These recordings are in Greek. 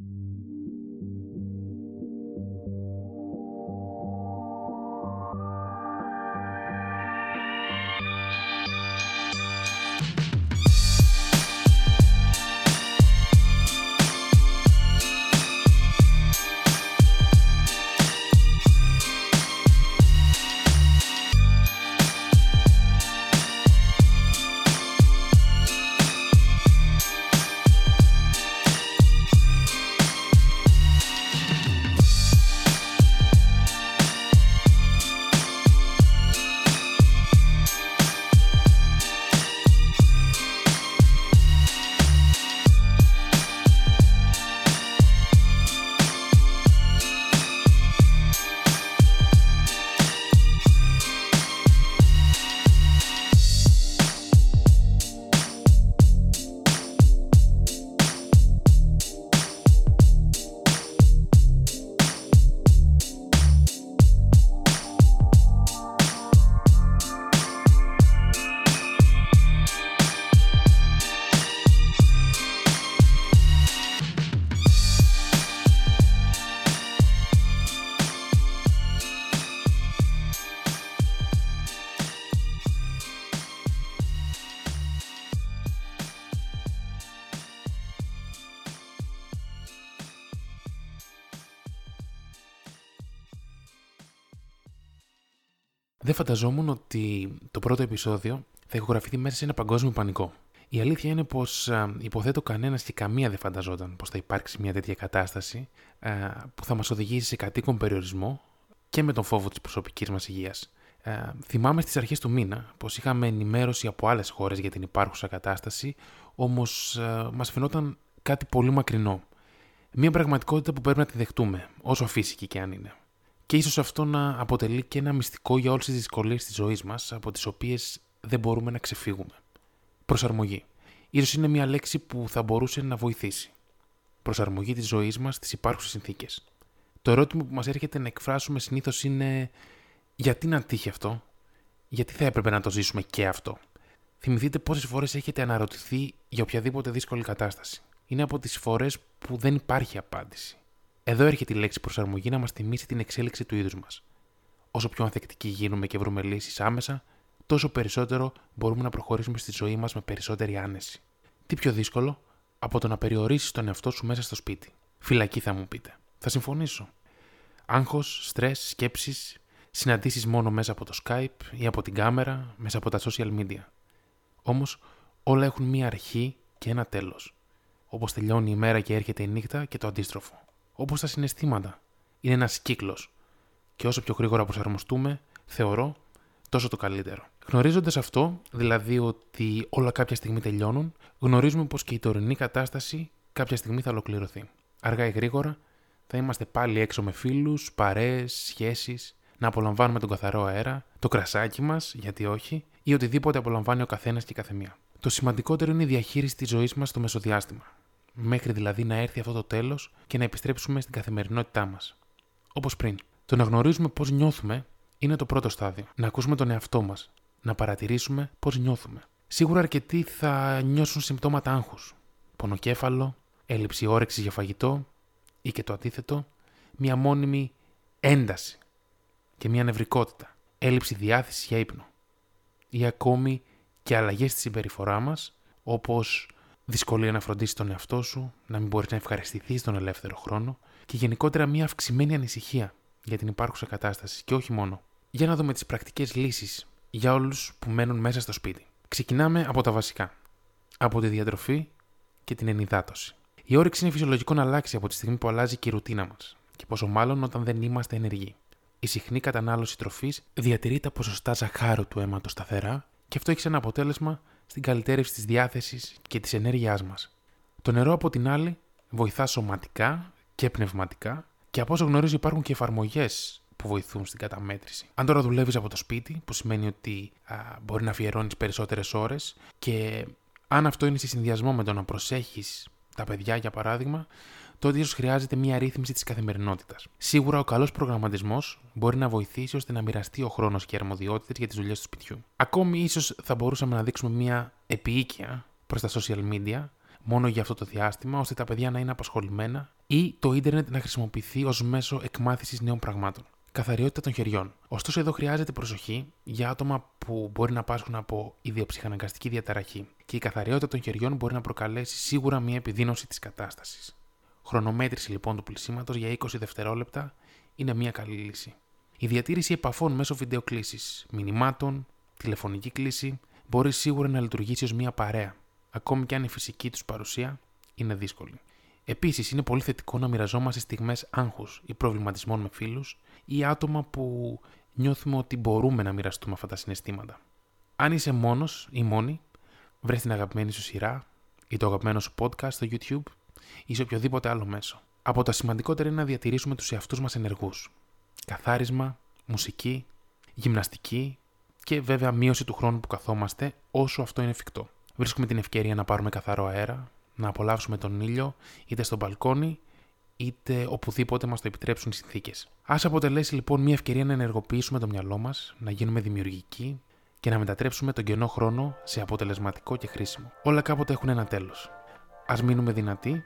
you Δεν φανταζόμουν ότι το πρώτο επεισόδιο θα ηχογραφηθεί μέσα σε ένα παγκόσμιο πανικό. Η αλήθεια είναι πως υποθέτω κανένας και καμία δεν φανταζόταν πως θα υπάρξει μια τέτοια κατάσταση που θα μας οδηγήσει σε κατοίκον περιορισμό και με τον φόβο της προσωπικής μας υγείας. θυμάμαι στις αρχές του μήνα πως είχαμε ενημέρωση από άλλες χώρες για την υπάρχουσα κατάσταση, όμως μας φαινόταν κάτι πολύ μακρινό. Μια πραγματικότητα που πρέπει να τη δεχτούμε, όσο φύσικη και αν είναι. Και ίσως αυτό να αποτελεί και ένα μυστικό για όλες τις δυσκολίες της ζωής μας, από τις οποίες δεν μπορούμε να ξεφύγουμε. Προσαρμογή. Ίσως είναι μια λέξη που θα μπορούσε να βοηθήσει. Προσαρμογή της ζωής μας στις υπάρχουσες συνθήκες. Το ερώτημα που μας έρχεται να εκφράσουμε συνήθως είναι γιατί να τύχει αυτό, γιατί θα έπρεπε να το ζήσουμε και αυτό; Θυμηθείτε πόσες φορές έχετε αναρωτηθεί για οποιαδήποτε δύσκολη κατάσταση. Είναι από τις φορές που δεν υπάρχει απάντηση. Εδώ έρχεται η λέξη προσαρμογή να μας θυμίσει την εξέλιξη του είδους μας. Όσο πιο ανθεκτικοί γίνουμε και βρούμε λύσεις άμεσα, τόσο περισσότερο μπορούμε να προχωρήσουμε στη ζωή μας με περισσότερη άνεση. Τι πιο δύσκολο; Από το να περιορίσεις τον εαυτό σου μέσα στο σπίτι. Φυλακή θα μου πείτε. Θα συμφωνήσω. Άγχος, στρες, σκέψεις, συναντήσεις μόνο μέσα από το Skype ή από την κάμερα, μέσα από τα social media. Όμως όλα έχουν μία αρχή και ένα τέλος. Όπως τελειώνει η μέρα και έρχεται η νύχτα και το αντίστροφο όπως τα συναισθήματα. Είναι ένας κύκλος. Και όσο πιο γρήγορα προσαρμοστούμε, θεωρώ, τόσο το καλύτερο. Γνωρίζοντας αυτό, δηλαδή ότι όλα κάποια στιγμή τελειώνουν, γνωρίζουμε πως και η τωρινή κατάσταση κάποια στιγμή θα ολοκληρωθεί. Αργά ή γρήγορα θα είμαστε πάλι έξω με φίλους, παρέες, σχέσεις, να απολαμβάνουμε τον καθαρό αέρα, το κρασάκι μας, γιατί όχι, ή οτιδήποτε απολαμβάνει ο καθένας και η καθεμία. Το σημαντικότερο είναι η διαχείριση της ζωής μας στο μεσοδιάστημα μέχρι δηλαδή να έρθει αυτό το τέλος και να επιστρέψουμε στην καθημερινότητά μας. Όπως πριν. Το να γνωρίζουμε πώς νιώθουμε είναι το πρώτο στάδιο. Να ακούσουμε τον εαυτό μας. Να παρατηρήσουμε πώς νιώθουμε. Σίγουρα αρκετοί θα νιώσουν συμπτώματα άγχους. Πονοκέφαλο, έλλειψη όρεξης για φαγητό ή και το αντίθετο, μια μόνιμη ένταση και μια νευρικότητα, έλλειψη διάθεσης για ύπνο ή ακόμη και αλλαγές στη συμπεριφορά μας όπως δυσκολία να φροντίσεις τον εαυτό σου, να μην μπορείς να ευχαριστηθείς τον ελεύθερο χρόνο και γενικότερα μια αυξημένη ανησυχία για την υπάρχουσα κατάσταση και όχι μόνο. Για να δούμε τις πρακτικές λύσεις για όλους που μένουν μέσα στο σπίτι. Ξεκινάμε από τα βασικά. Από τη διατροφή και την ενυδάτωση. Η όρεξη είναι φυσιολογικό να αλλάξει από τη στιγμή που αλλάζει και η ρουτίνα μας, και πόσο μάλλον όταν δεν είμαστε ενεργοί. Η συχνή κατανάλωση τροφής διατηρεί τα ποσοστά ζαχάρου του αίματος σταθερά και αυτό έχει σαν αποτέλεσμα στην καλυτέρευση της διάθεσης και της ενέργειάς μας. Το νερό, από την άλλη, βοηθά σωματικά και πνευματικά και από όσο γνωρίζω υπάρχουν και εφαρμογές που βοηθούν στην καταμέτρηση. Αν τώρα δουλεύεις από το σπίτι, που σημαίνει ότι α, μπορεί να αφιερώνεις περισσότερες ώρες και αν αυτό είναι σε συνδυασμό με το να προσέχεις τα παιδιά, για παράδειγμα, τότε ίσως χρειάζεται μια ρύθμιση της καθημερινότητας. Σίγουρα ο καλός προγραμματισμός μπορεί να βοηθήσει ώστε να μοιραστεί ο χρόνος και οι αρμοδιότητες για τις δουλειές του σπιτιού. Ακόμη, ίσως θα μπορούσαμε να δείξουμε μια επίοικια προς τα social media, μόνο για αυτό το διάστημα, ώστε τα παιδιά να είναι απασχολημένα ή το ίντερνετ να χρησιμοποιηθεί ως μέσο εκμάθησης νέων πραγμάτων. Καθαριότητα των χεριών. Ωστόσο, εδώ χρειάζεται προσοχή για άτομα που μπορεί να πάσχουν από ιδιοψυχαναγκαστική διαταραχή και η καθαριότητα των χεριών μπορεί να προκαλέσει σίγουρα μια επιδείνωση της κατάστασης. Χρονομέτρηση λοιπόν του πλησίματος για 20 δευτερόλεπτα είναι μια καλή λύση. Η διατήρηση επαφών μέσω βιντεοκλήσης, μηνυμάτων, τηλεφωνική κλίση μπορεί σίγουρα να λειτουργήσει ως μια παρέα, ακόμη και αν η φυσική τους παρουσία είναι δύσκολη. Επίσης, είναι πολύ θετικό να μοιραζόμαστε στιγμές άγχους ή προβληματισμών με φίλους ή άτομα που νιώθουμε ότι μπορούμε να μοιραστούμε αυτά τα συναισθήματα. Αν είσαι μόνος ή μόνη, βρες την αγαπημένη σου σειρά ή το αγαπημένο σου podcast στο YouTube ή σε οποιοδήποτε άλλο μέσο. Από τα σημαντικότερα είναι να διατηρήσουμε τους εαυτούς μας ενεργούς. Καθάρισμα, μουσική, γυμναστική και βέβαια μείωση του χρόνου που καθόμαστε όσο αυτό είναι εφικτό. Βρίσκουμε την ευκαιρία να πάρουμε καθαρό αέρα, να απολαύσουμε τον ήλιο είτε στο μπαλκόνι είτε οπουδήποτε μας το επιτρέψουν οι συνθήκες. Α αποτελέσει λοιπόν μια ευκαιρία να ενεργοποιήσουμε το μυαλό μας, να γίνουμε δημιουργικοί και να μετατρέψουμε τον κενό χρόνο σε αποτελεσματικό και χρήσιμο. Όλα κάποτε έχουν ένα τέλος. Α μείνουμε δυνατοί,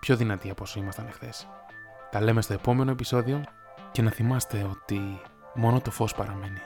πιο δυνατοί από όσο ήμασταν εχθές. Τα λέμε στο επόμενο επεισόδιο και να θυμάστε ότι μόνο το φως παραμένει.